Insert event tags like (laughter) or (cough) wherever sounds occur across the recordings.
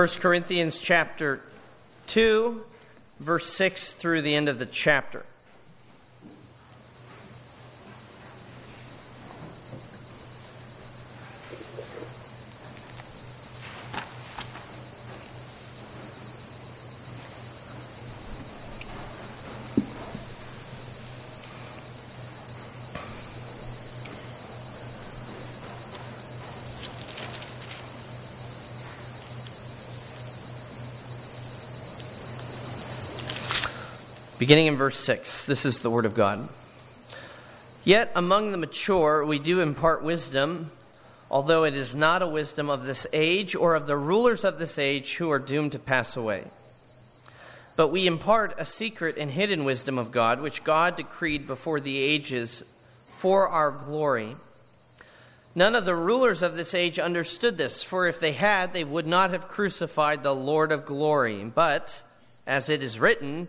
1 Corinthians chapter 2, verse 6 through the end of the chapter. Beginning in verse 6, this is the Word of God. Yet among the mature we do impart wisdom, although it is not a wisdom of this age or of the rulers of this age who are doomed to pass away. But we impart a secret and hidden wisdom of God, which God decreed before the ages for our glory. None of the rulers of this age understood this, for if they had, they would not have crucified the Lord of glory. But, as it is written,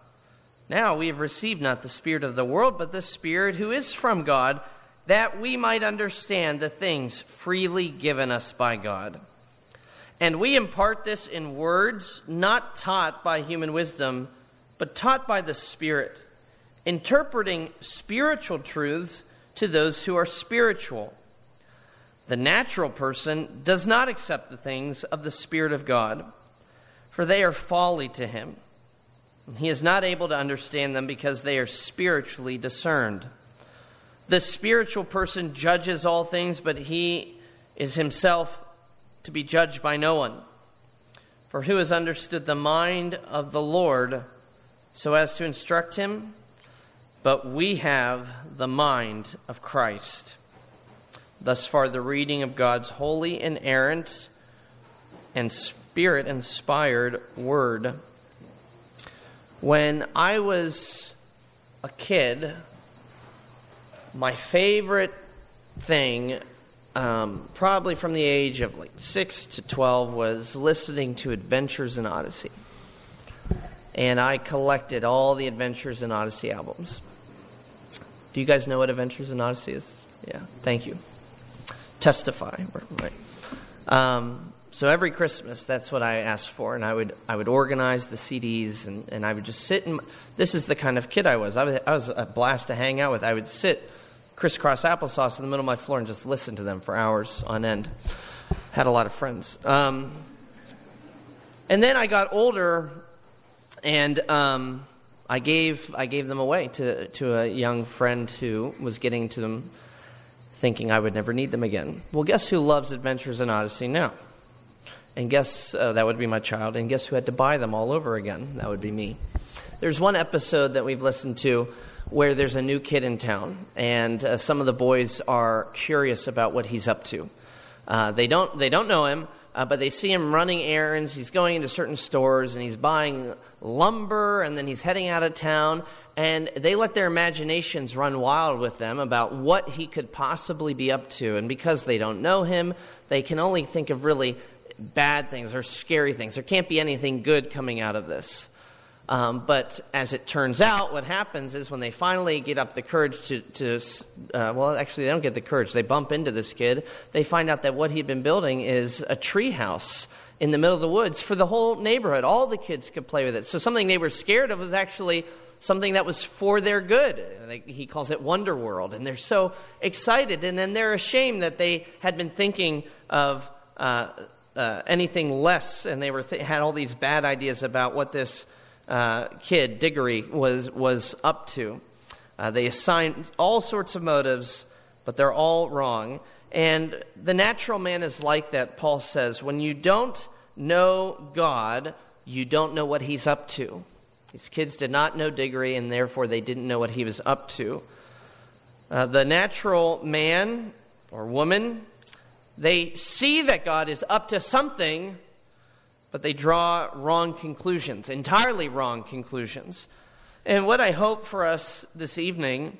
Now we have received not the Spirit of the world, but the Spirit who is from God, that we might understand the things freely given us by God. And we impart this in words not taught by human wisdom, but taught by the Spirit, interpreting spiritual truths to those who are spiritual. The natural person does not accept the things of the Spirit of God, for they are folly to him he is not able to understand them because they are spiritually discerned. The spiritual person judges all things, but he is himself to be judged by no one. For who has understood the mind of the Lord so as to instruct him? But we have the mind of Christ. Thus far, the reading of God's holy, inerrant, and spirit inspired word. When I was a kid, my favorite thing, um, probably from the age of like 6 to 12, was listening to Adventures in Odyssey. And I collected all the Adventures in Odyssey albums. Do you guys know what Adventures in Odyssey is? Yeah, thank you. Testify, right? Um, so every Christmas, that's what I asked for, and I would I would organize the CDs, and, and I would just sit and this is the kind of kid I was. I was I was a blast to hang out with. I would sit crisscross applesauce in the middle of my floor and just listen to them for hours on end. Had a lot of friends. Um, and then I got older, and um, I gave I gave them away to to a young friend who was getting to them, thinking I would never need them again. Well, guess who loves Adventures in Odyssey now? And guess uh, that would be my child. And guess who had to buy them all over again? That would be me. There's one episode that we've listened to where there's a new kid in town, and uh, some of the boys are curious about what he's up to. Uh, they don't they don't know him, uh, but they see him running errands. He's going into certain stores and he's buying lumber, and then he's heading out of town. And they let their imaginations run wild with them about what he could possibly be up to. And because they don't know him, they can only think of really bad things or scary things. There can't be anything good coming out of this. Um, but as it turns out, what happens is when they finally get up the courage to, to uh, well, actually, they don't get the courage. They bump into this kid. They find out that what he'd been building is a tree house in the middle of the woods for the whole neighborhood. All the kids could play with it. So something they were scared of was actually something that was for their good. He calls it Wonder World. And they're so excited. And then they're ashamed that they had been thinking of. Uh, uh, anything less, and they were th- had all these bad ideas about what this uh, kid Diggory was was up to. Uh, they assign all sorts of motives, but they're all wrong. And the natural man is like that. Paul says, when you don't know God, you don't know what He's up to. These kids did not know Diggory, and therefore they didn't know what he was up to. Uh, the natural man or woman they see that God is up to something, but they draw wrong conclusions, entirely wrong conclusions. And what I hope for us this evening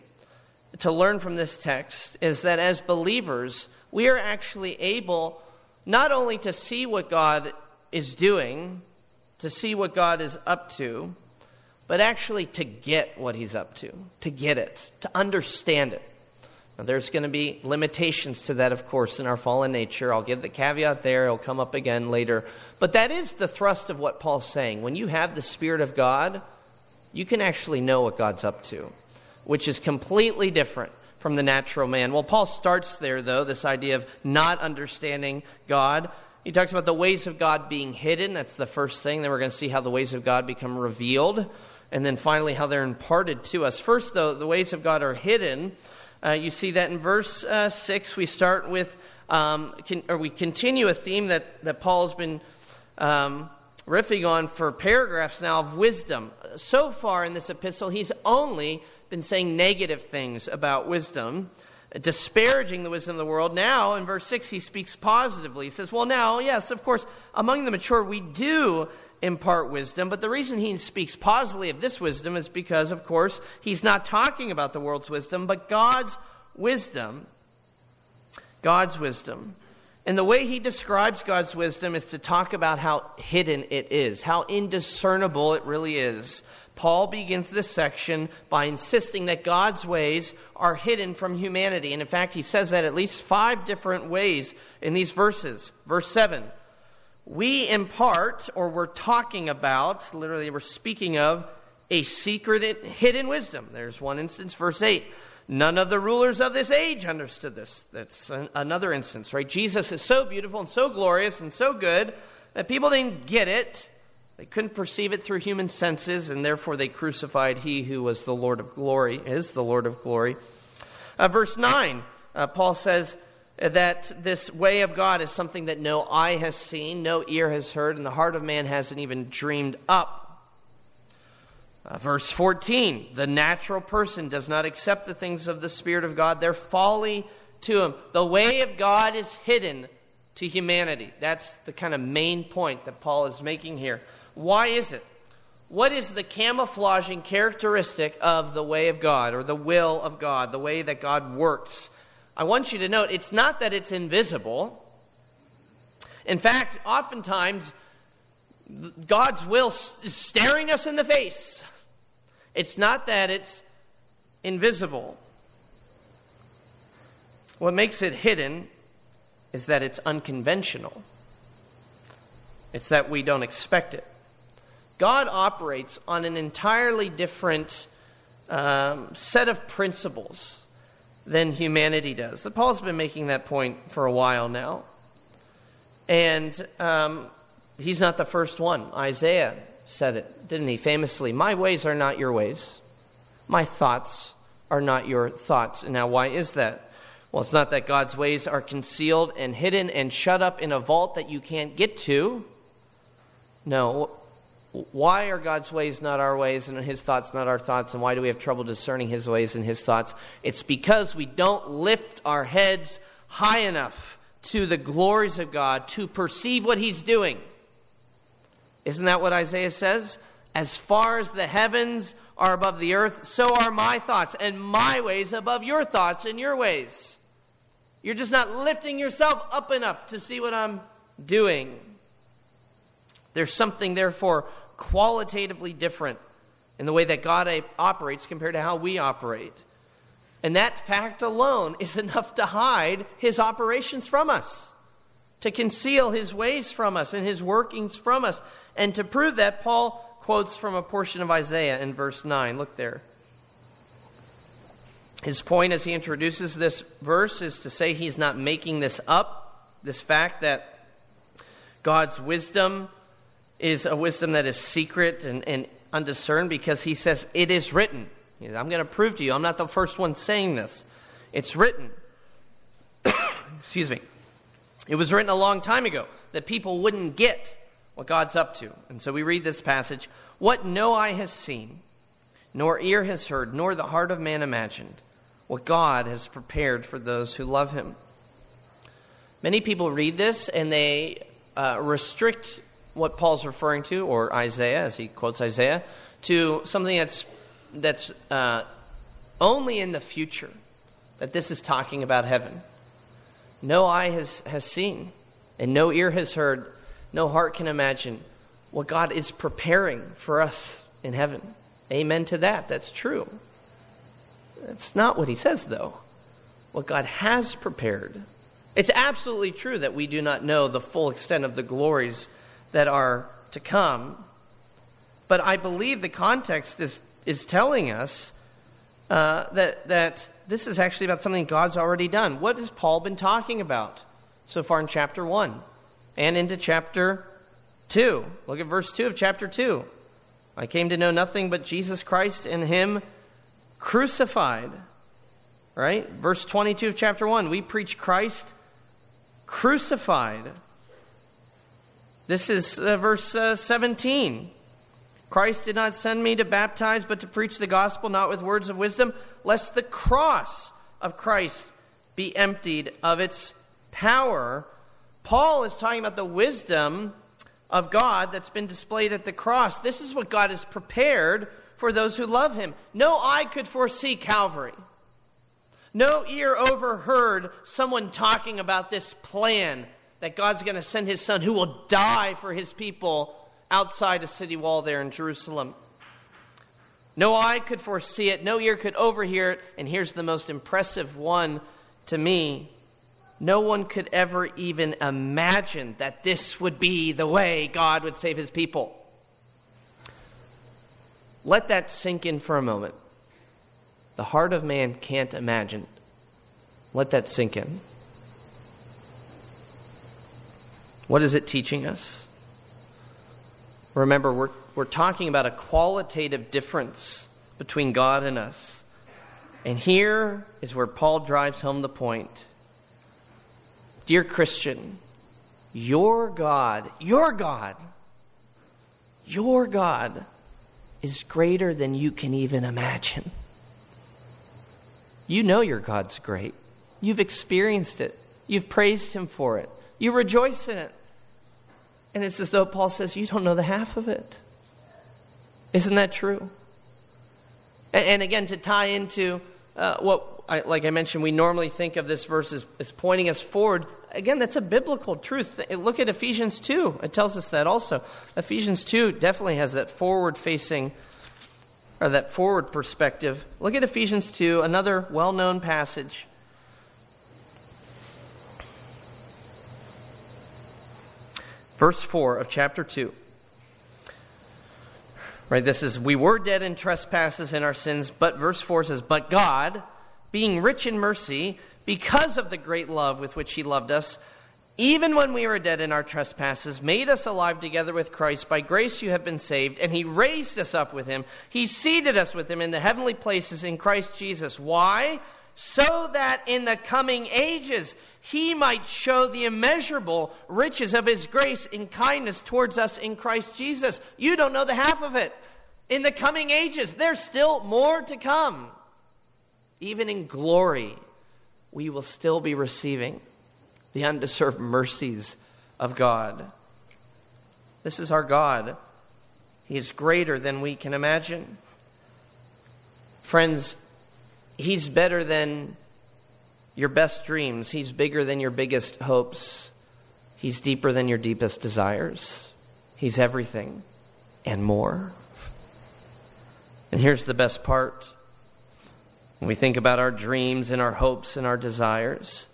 to learn from this text is that as believers, we are actually able not only to see what God is doing, to see what God is up to, but actually to get what He's up to, to get it, to understand it. Now, there's going to be limitations to that, of course, in our fallen nature. I'll give the caveat there. It'll come up again later. But that is the thrust of what Paul's saying. When you have the Spirit of God, you can actually know what God's up to, which is completely different from the natural man. Well, Paul starts there, though, this idea of not understanding God. He talks about the ways of God being hidden. That's the first thing. Then we're going to see how the ways of God become revealed. And then finally, how they're imparted to us. First, though, the ways of God are hidden. Uh, you see that in verse uh, 6, we start with, um, or we continue a theme that, that Paul's been um, riffing on for paragraphs now of wisdom. So far in this epistle, he's only been saying negative things about wisdom, disparaging the wisdom of the world. Now, in verse 6, he speaks positively. He says, Well, now, yes, of course, among the mature, we do impart wisdom, but the reason he speaks positively of this wisdom is because, of course, he's not talking about the world's wisdom, but God's wisdom. God's wisdom. And the way he describes God's wisdom is to talk about how hidden it is, how indiscernible it really is. Paul begins this section by insisting that God's ways are hidden from humanity. And in fact, he says that at least five different ways in these verses. Verse 7 We impart, or we're talking about, literally, we're speaking of, a secret hidden wisdom. There's one instance, verse 8. None of the rulers of this age understood this. That's an, another instance, right? Jesus is so beautiful and so glorious and so good that people didn't get it. They couldn't perceive it through human senses, and therefore they crucified he who was the Lord of glory, is the Lord of glory. Uh, verse 9, uh, Paul says that this way of God is something that no eye has seen, no ear has heard, and the heart of man hasn't even dreamed up. Uh, verse 14 the natural person does not accept the things of the Spirit of God, they're folly to him. The way of God is hidden to humanity. That's the kind of main point that Paul is making here. Why is it? What is the camouflaging characteristic of the way of God or the will of God, the way that God works? I want you to note it's not that it's invisible. In fact, oftentimes, God's will is staring us in the face. It's not that it's invisible. What makes it hidden is that it's unconventional. It's that we don't expect it. God operates on an entirely different um, set of principles than humanity does. So Paul's been making that point for a while now. And um, he's not the first one. Isaiah said it, didn't he? Famously, My ways are not your ways, my thoughts are not your thoughts. And now, why is that? Well, it's not that God's ways are concealed and hidden and shut up in a vault that you can't get to. No. Why are God's ways not our ways and his thoughts not our thoughts? And why do we have trouble discerning his ways and his thoughts? It's because we don't lift our heads high enough to the glories of God to perceive what he's doing. Isn't that what Isaiah says? As far as the heavens are above the earth, so are my thoughts and my ways above your thoughts and your ways. You're just not lifting yourself up enough to see what I'm doing. There's something, therefore, qualitatively different in the way that God operates compared to how we operate. And that fact alone is enough to hide his operations from us, to conceal his ways from us and his workings from us. And to prove that, Paul quotes from a portion of Isaiah in verse 9. Look there. His point as he introduces this verse is to say he's not making this up, this fact that God's wisdom is a wisdom that is secret and, and undiscerned because he says, It is written. I'm going to prove to you, I'm not the first one saying this. It's written. (coughs) Excuse me. It was written a long time ago that people wouldn't get what God's up to. And so we read this passage What no eye has seen, nor ear has heard, nor the heart of man imagined what God has prepared for those who love him. Many people read this and they uh, restrict what Paul's referring to, or Isaiah, as he quotes Isaiah, to something that's, that's uh, only in the future, that this is talking about heaven. No eye has, has seen, and no ear has heard, no heart can imagine what God is preparing for us in heaven. Amen to that. That's true. That's not what he says, though. What God has prepared. It's absolutely true that we do not know the full extent of the glories that are to come. But I believe the context is, is telling us uh, that, that this is actually about something God's already done. What has Paul been talking about so far in chapter 1 and into chapter 2? Look at verse 2 of chapter 2. I came to know nothing but Jesus Christ and Him crucified. Right? Verse 22 of chapter 1. We preach Christ crucified. This is uh, verse uh, 17. Christ did not send me to baptize, but to preach the gospel, not with words of wisdom, lest the cross of Christ be emptied of its power. Paul is talking about the wisdom of God that's been displayed at the cross. This is what God has prepared for those who love him. No eye could foresee Calvary. No ear overheard someone talking about this plan that God's going to send his son who will die for his people outside a city wall there in Jerusalem. No eye could foresee it, no ear could overhear it, and here's the most impressive one to me. No one could ever even imagine that this would be the way God would save his people. Let that sink in for a moment. The heart of man can't imagine. Let that sink in. What is it teaching us? Remember, we're, we're talking about a qualitative difference between God and us. And here is where Paul drives home the point. Dear Christian, your God, your God, your God is greater than you can even imagine. You know your God's great. You've experienced it. You've praised Him for it. You rejoice in it. And it's as though Paul says, You don't know the half of it. Isn't that true? And, and again, to tie into uh, what, I, like I mentioned, we normally think of this verse as, as pointing us forward. Again, that's a biblical truth. Look at Ephesians 2. It tells us that also. Ephesians 2 definitely has that forward facing, or that forward perspective. Look at Ephesians 2, another well known passage. Verse 4 of chapter 2. Right, this is, we were dead in trespasses and our sins, but verse 4 says, But God, being rich in mercy, because of the great love with which He loved us, even when we were dead in our trespasses, made us alive together with Christ. By grace you have been saved, and He raised us up with Him. He seated us with Him in the heavenly places in Christ Jesus. Why? So that in the coming ages he might show the immeasurable riches of his grace and kindness towards us in Christ Jesus. You don't know the half of it. In the coming ages, there's still more to come. Even in glory, we will still be receiving the undeserved mercies of God. This is our God. He is greater than we can imagine. Friends, He's better than your best dreams. He's bigger than your biggest hopes. He's deeper than your deepest desires. He's everything and more. And here's the best part when we think about our dreams and our hopes and our desires,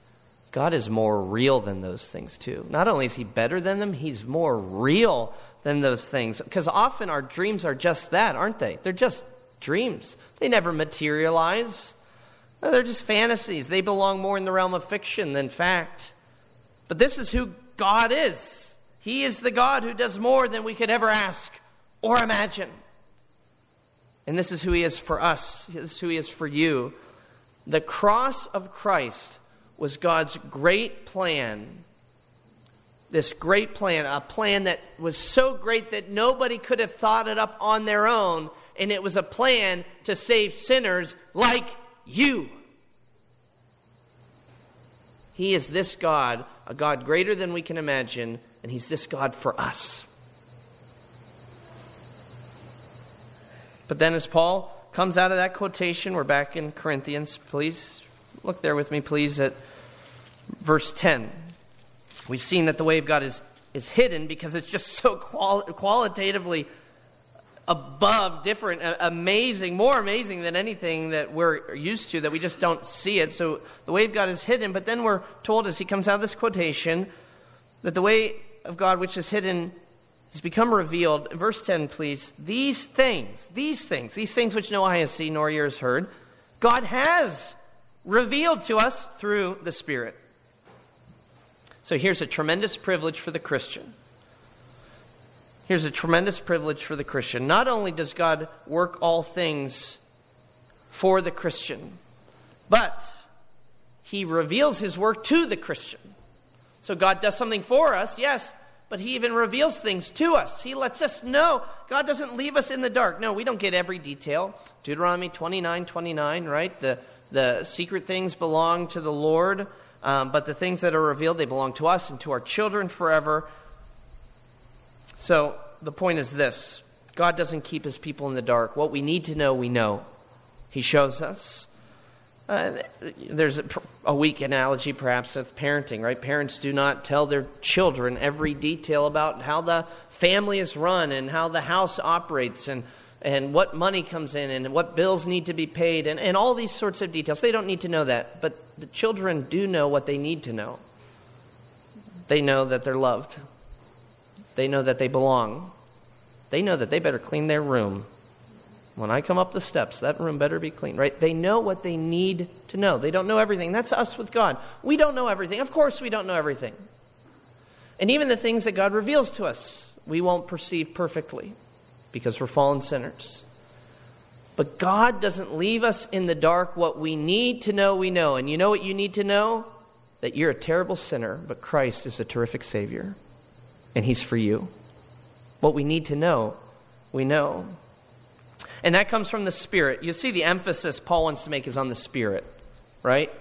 God is more real than those things, too. Not only is He better than them, He's more real than those things. Because often our dreams are just that, aren't they? They're just dreams, they never materialize. They're just fantasies. They belong more in the realm of fiction than fact. But this is who God is. He is the God who does more than we could ever ask or imagine. And this is who He is for us. This is who He is for you. The cross of Christ was God's great plan. This great plan, a plan that was so great that nobody could have thought it up on their own and it was a plan to save sinners like you. He is this God, a God greater than we can imagine, and He's this God for us. But then, as Paul comes out of that quotation, we're back in Corinthians. Please look there with me, please, at verse 10. We've seen that the way of God is, is hidden because it's just so qual- qualitatively above, different, amazing, more amazing than anything that we're used to, that we just don't see it. So the way of God is hidden, but then we're told as he comes out of this quotation that the way of God which is hidden has become revealed. Verse 10, please. These things, these things, these things which no eye has seen nor ear has heard, God has revealed to us through the Spirit. So here's a tremendous privilege for the Christian Here's a tremendous privilege for the Christian. Not only does God work all things for the Christian, but he reveals his work to the Christian. So God does something for us, yes, but he even reveals things to us. He lets us know. God doesn't leave us in the dark. No, we don't get every detail. Deuteronomy 29 29, right? The, the secret things belong to the Lord, um, but the things that are revealed, they belong to us and to our children forever. So the point is this God doesn't keep his people in the dark. What we need to know, we know. He shows us. Uh, there's a, a, weak analogy, perhaps, with parenting, right? Parents do not tell their children every detail about how the family is run and how the house operates and, and what money comes in and what bills need to be paid and, and all these sorts of details. They don't need to know that. But the children do know what they need to know. They know that they're loved, they know that they belong. They know that they better clean their room. When I come up the steps, that room better be clean, right? They know what they need to know. They don't know everything. That's us with God. We don't know everything. Of course, we don't know everything. And even the things that God reveals to us, we won't perceive perfectly because we're fallen sinners. But God doesn't leave us in the dark. What we need to know, we know. And you know what you need to know? That you're a terrible sinner, but Christ is a terrific Savior and He's for you. What we need to know, we know. And that comes from the Spirit. You see, the emphasis Paul wants to make is on the Spirit, right?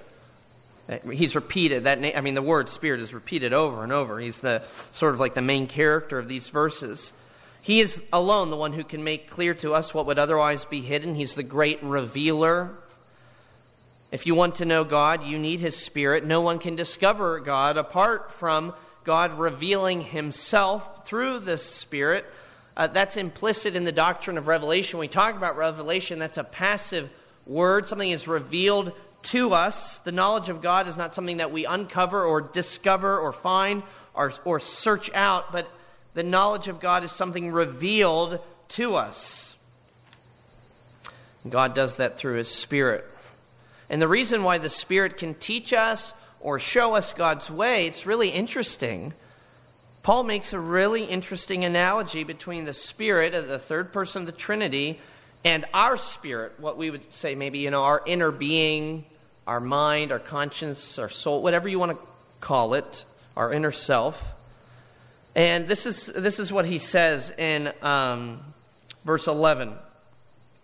He's repeated that. Name. I mean, the word Spirit is repeated over and over. He's the sort of like the main character of these verses. He is alone the one who can make clear to us what would otherwise be hidden. He's the great revealer. If you want to know God, you need His Spirit. No one can discover God apart from God revealing himself through the Spirit. Uh, that's implicit in the doctrine of revelation. When we talk about revelation, that's a passive word. Something is revealed to us. The knowledge of God is not something that we uncover or discover or find or, or search out, but the knowledge of God is something revealed to us. God does that through His Spirit. And the reason why the Spirit can teach us or show us God's way, it's really interesting. Paul makes a really interesting analogy between the Spirit of the third person of the Trinity and our spirit, what we would say maybe, you know, our inner being, our mind, our conscience, our soul, whatever you want to call it, our inner self. And this is, this is what he says in um, verse 11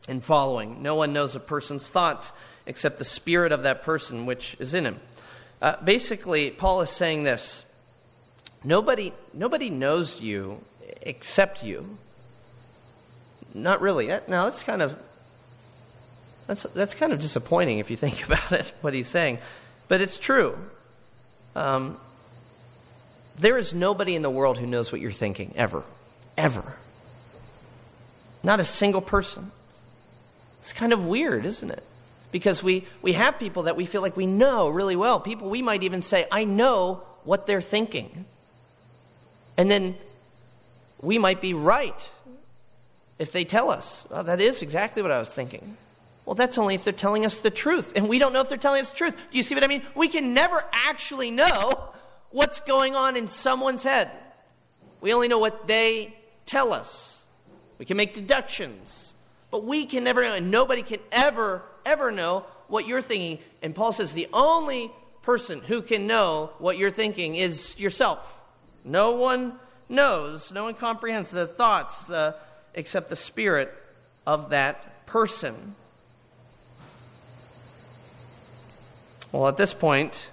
and following No one knows a person's thoughts except the spirit of that person which is in him. Uh, basically, Paul is saying this nobody, nobody knows you except you. Not really. That, now, that's kind of that's, that's kind of disappointing if you think (laughs) about it, what he's saying. But it's true. Um, there is nobody in the world who knows what you're thinking, ever. Ever. Not a single person. It's kind of weird, isn't it? Because we, we have people that we feel like we know really well. People we might even say, I know what they're thinking. And then we might be right if they tell us, oh, that is exactly what I was thinking. Well, that's only if they're telling us the truth. And we don't know if they're telling us the truth. Do you see what I mean? We can never actually know what's going on in someone's head. We only know what they tell us. We can make deductions. But we can never know, and nobody can ever ever know what you're thinking. And Paul says the only person who can know what you're thinking is yourself. No one knows, no one comprehends the thoughts uh, except the spirit of that person. Well, at this point,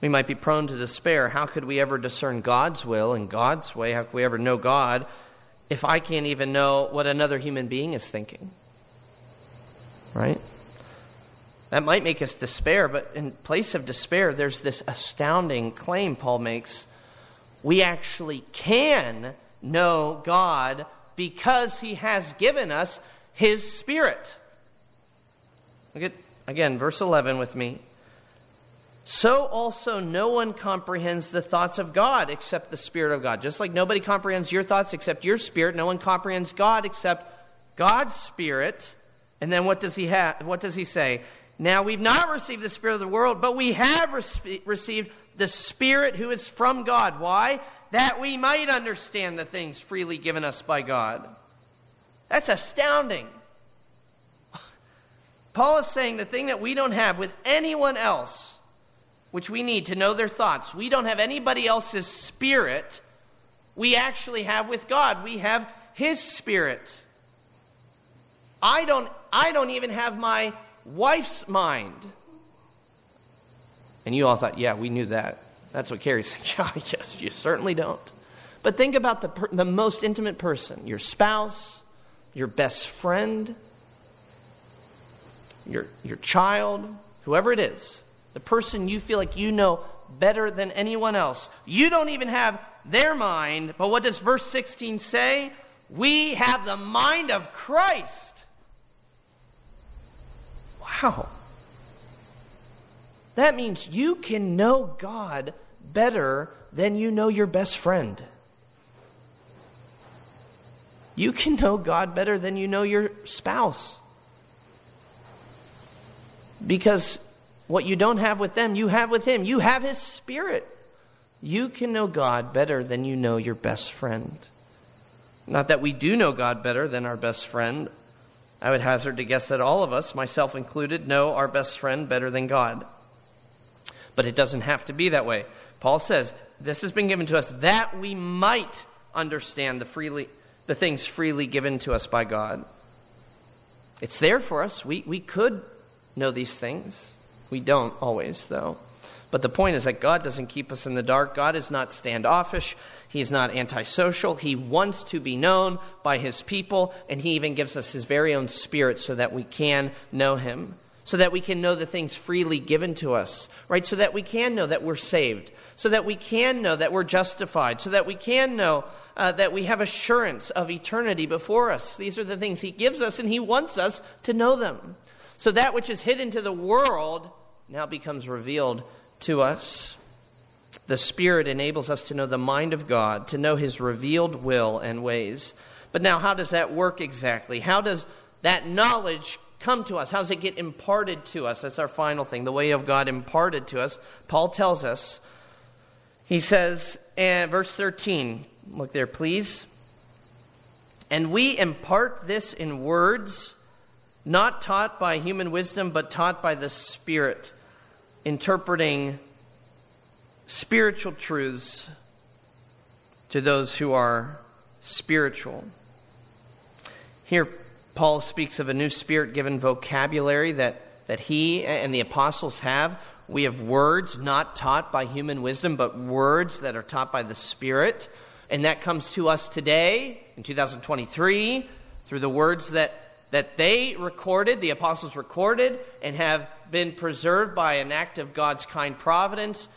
we might be prone to despair. How could we ever discern God's will and God's way? How could we ever know God if I can't even know what another human being is thinking? Right? That might make us despair, but in place of despair, there's this astounding claim Paul makes. We actually can know God because he has given us his Spirit. Look at, again, verse 11 with me. So also no one comprehends the thoughts of God except the Spirit of God. Just like nobody comprehends your thoughts except your spirit, no one comprehends God except God's Spirit. And then what does he have? What does he say? Now we've not received the Spirit of the world, but we have re- received the Spirit who is from God. Why? That we might understand the things freely given us by God. That's astounding. (laughs) Paul is saying the thing that we don't have with anyone else which we need to know their thoughts. We don't have anybody else's spirit. We actually have with God. We have his spirit. I don't I don't even have my wife's mind. And you all thought, yeah, we knew that. That's what Carrie (laughs) said. Yeah, yes, you certainly don't. But think about the, per- the most intimate person your spouse, your best friend, your, your child, whoever it is the person you feel like you know better than anyone else. You don't even have their mind, but what does verse 16 say? We have the mind of Christ. Wow. That means you can know God better than you know your best friend. You can know God better than you know your spouse. Because what you don't have with them, you have with Him. You have His Spirit. You can know God better than you know your best friend. Not that we do know God better than our best friend. I would hazard to guess that all of us, myself included, know our best friend better than God. But it doesn't have to be that way. Paul says, This has been given to us that we might understand the, freely, the things freely given to us by God. It's there for us. We, we could know these things. We don't always, though. But the point is that God doesn't keep us in the dark. God is not standoffish. He's not antisocial. He wants to be known by his people, and he even gives us his very own spirit so that we can know him, so that we can know the things freely given to us, right? So that we can know that we're saved, so that we can know that we're justified, so that we can know uh, that we have assurance of eternity before us. These are the things he gives us, and he wants us to know them. So that which is hidden to the world now becomes revealed to us. The Spirit enables us to know the mind of God, to know His revealed will and ways. But now, how does that work exactly? How does that knowledge come to us? How does it get imparted to us? That's our final thing, the way of God imparted to us. Paul tells us, he says, and verse 13, look there, please. And we impart this in words, not taught by human wisdom, but taught by the Spirit interpreting spiritual truths to those who are spiritual. Here, Paul speaks of a new spirit given vocabulary that, that he and the apostles have. We have words not taught by human wisdom, but words that are taught by the Spirit. And that comes to us today, in 2023, through the words that, that they recorded, the apostles recorded, and have been preserved by an act of God's kind providence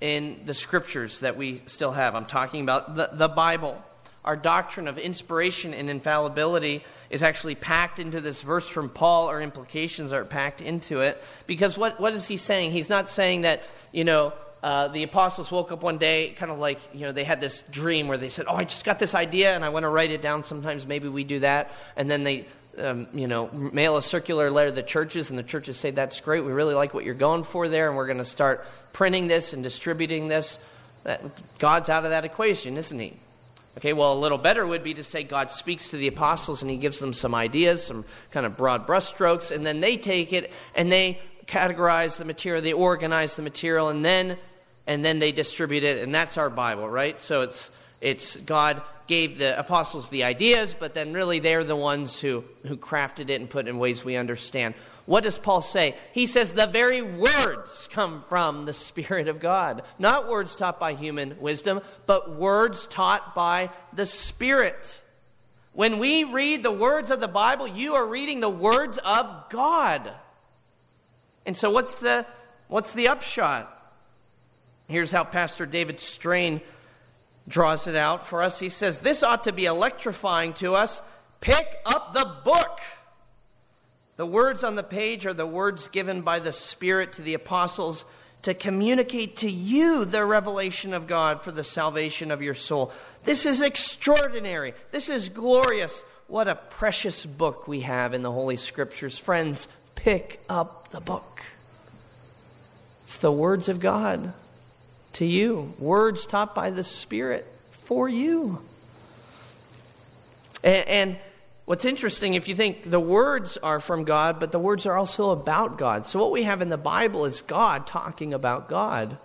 in the scriptures that we still have. I'm talking about the, the Bible. Our doctrine of inspiration and infallibility is actually packed into this verse from Paul. Our implications are packed into it. Because what, what is he saying? He's not saying that, you know, uh, the apostles woke up one day, kind of like, you know, they had this dream where they said, Oh, I just got this idea and I want to write it down. Sometimes maybe we do that. And then they um, you know, mail a circular letter to the churches, and the churches say, That's great. We really like what you're going for there, and we're going to start printing this and distributing this. That, God's out of that equation, isn't He? Okay, well, a little better would be to say God speaks to the apostles and He gives them some ideas, some kind of broad brushstrokes, and then they take it and they categorize the material, they organize the material, and then and then they distribute it, and that's our Bible, right? So it's it's God gave the apostles the ideas, but then really they're the ones who, who crafted it and put it in ways we understand. What does Paul say? He says the very words come from the Spirit of God. Not words taught by human wisdom, but words taught by the Spirit. When we read the words of the Bible, you are reading the words of God. And so what's the what's the upshot? Here's how Pastor David Strain draws it out for us. He says, This ought to be electrifying to us. Pick up the book. The words on the page are the words given by the Spirit to the apostles to communicate to you the revelation of God for the salvation of your soul. This is extraordinary. This is glorious. What a precious book we have in the Holy Scriptures. Friends, pick up the book. It's the words of God to you, words taught by the Spirit for you. And, and, what's interesting, if you think the words are from God, but the words are also about God. So, what we have in the Bible is God talking about God.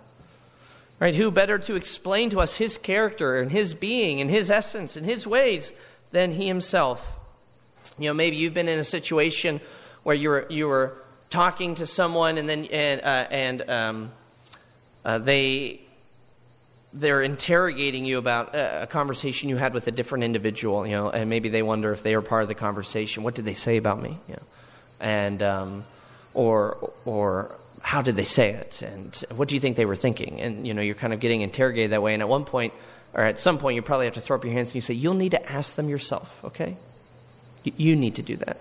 Right? Who better to explain to us his character and his being and his essence and his ways than he himself? You know, maybe you've been in a situation where you were, you were talking to someone and then and, uh, and um, uh, they they're interrogating you about a conversation you had with a different individual, you know, and maybe they wonder if they are part of the conversation. What did they say about me? You know, and um, or or how did they say it, and what do you think they were thinking? And you know, you're kind of getting interrogated that way. And at one point, or at some point, you probably have to throw up your hands and you say, "You'll need to ask them yourself." Okay, you need to do that.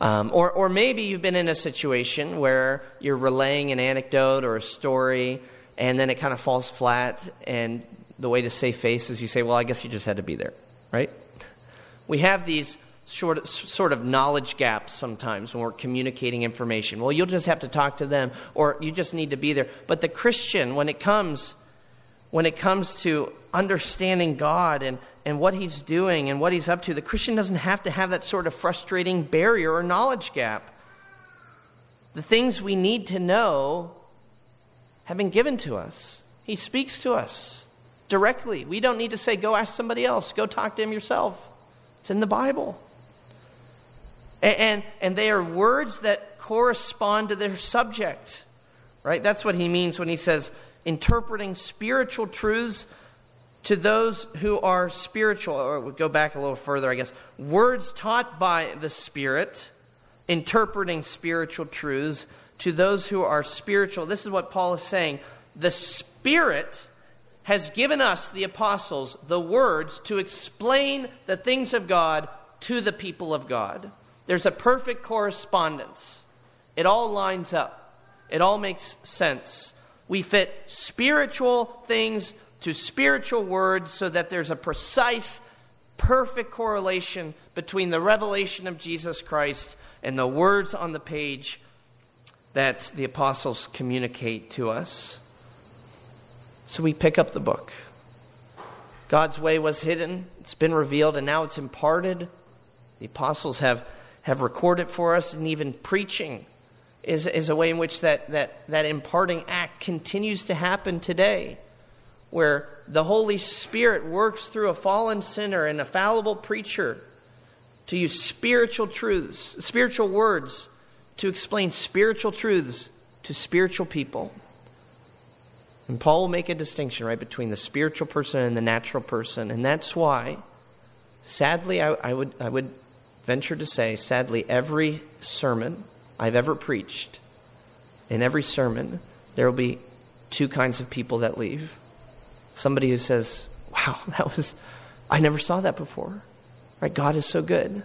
Um, or, or maybe you've been in a situation where you're relaying an anecdote or a story, and then it kind of falls flat, and the way to save face is you say, Well, I guess you just had to be there, right? We have these short, sort of knowledge gaps sometimes when we're communicating information. Well, you'll just have to talk to them, or you just need to be there. But the Christian, when it comes, when it comes to understanding God and and what he's doing and what he's up to. The Christian doesn't have to have that sort of frustrating barrier or knowledge gap. The things we need to know have been given to us. He speaks to us directly. We don't need to say, go ask somebody else, go talk to him yourself. It's in the Bible. And, and, and they are words that correspond to their subject, right? That's what he means when he says interpreting spiritual truths to those who are spiritual, or we go back a little further, I guess, words taught by the Spirit, interpreting spiritual truths to those who are spiritual. This is what Paul is saying. The Spirit has given us, the apostles, the words to explain the things of God to the people of God. There's a perfect correspondence. It all lines up, it all makes sense. We fit spiritual things to spiritual words so that there's a precise, perfect correlation between the revelation of Jesus Christ and the words on the page that the apostles communicate to us. So we pick up the book. God's way was hidden, it's been revealed, and now it's imparted. The apostles have, have recorded for us, and even preaching is, is a way in which that, that, that imparting act continues to happen today where the Holy Spirit works through a fallen sinner and a fallible preacher to use spiritual truths, spiritual words to explain spiritual truths to spiritual people. And Paul will make a distinction, right, between the spiritual person and the natural person. And that's why, sadly, I, I, would, I would venture to say, sadly, every sermon I've ever preached, in every sermon, there will be two kinds of people that leave. Somebody who says, wow, (laughs) that was, I never saw that before. Right? God is so good.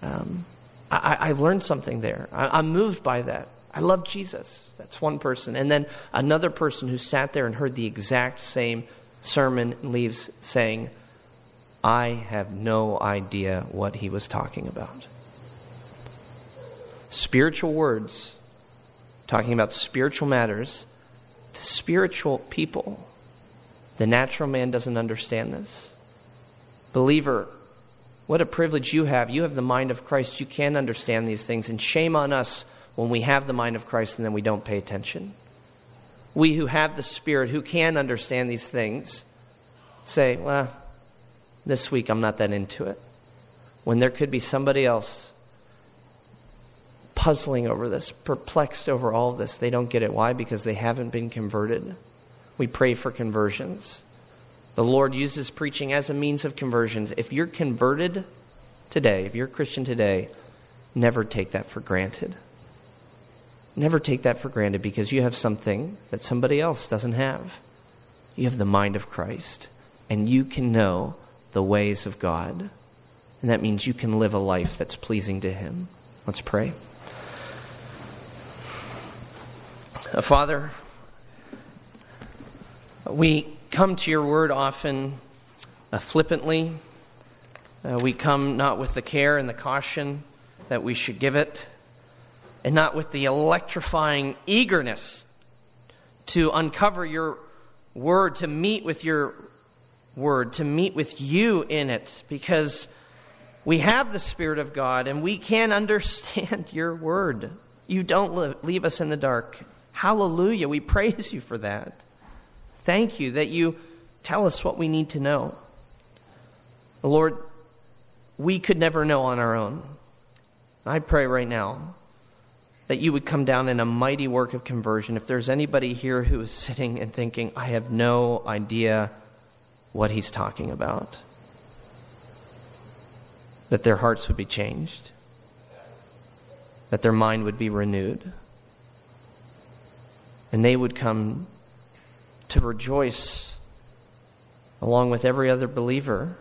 Um, I, I learned something there. I, I'm moved by that. I love Jesus. That's one person. And then another person who sat there and heard the exact same sermon leaves saying, I have no idea what he was talking about. Spiritual words, talking about spiritual matters to spiritual people. The natural man doesn't understand this. Believer, what a privilege you have. You have the mind of Christ. You can understand these things. And shame on us when we have the mind of Christ and then we don't pay attention. We who have the Spirit, who can understand these things, say, well, this week I'm not that into it. When there could be somebody else puzzling over this, perplexed over all of this. They don't get it. Why? Because they haven't been converted. We pray for conversions. The Lord uses preaching as a means of conversions. If you're converted today, if you're a Christian today, never take that for granted. Never take that for granted because you have something that somebody else doesn't have. You have the mind of Christ, and you can know the ways of God. And that means you can live a life that's pleasing to Him. Let's pray. Uh, Father, we come to your word often uh, flippantly. Uh, we come not with the care and the caution that we should give it, and not with the electrifying eagerness to uncover your word, to meet with your word, to meet with you in it, because we have the Spirit of God and we can (laughs) understand your word. You don't leave us in the dark. Hallelujah. We praise you for that. Thank you that you tell us what we need to know. Lord, we could never know on our own. I pray right now that you would come down in a mighty work of conversion. If there's anybody here who is sitting and thinking, I have no idea what he's talking about, that their hearts would be changed, that their mind would be renewed, and they would come to rejoice along with every other believer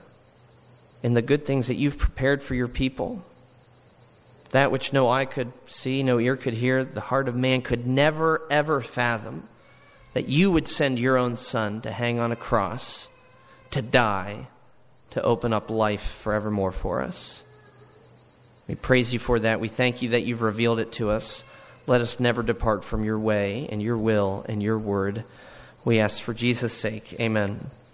in the good things that you've prepared for your people. That which no eye could see, no ear could hear, the heart of man could never, ever fathom. That you would send your own son to hang on a cross, to die, to open up life forevermore for us. We praise you for that. We thank you that you've revealed it to us. Let us never depart from your way and your will and your word. We ask for Jesus' sake. Amen.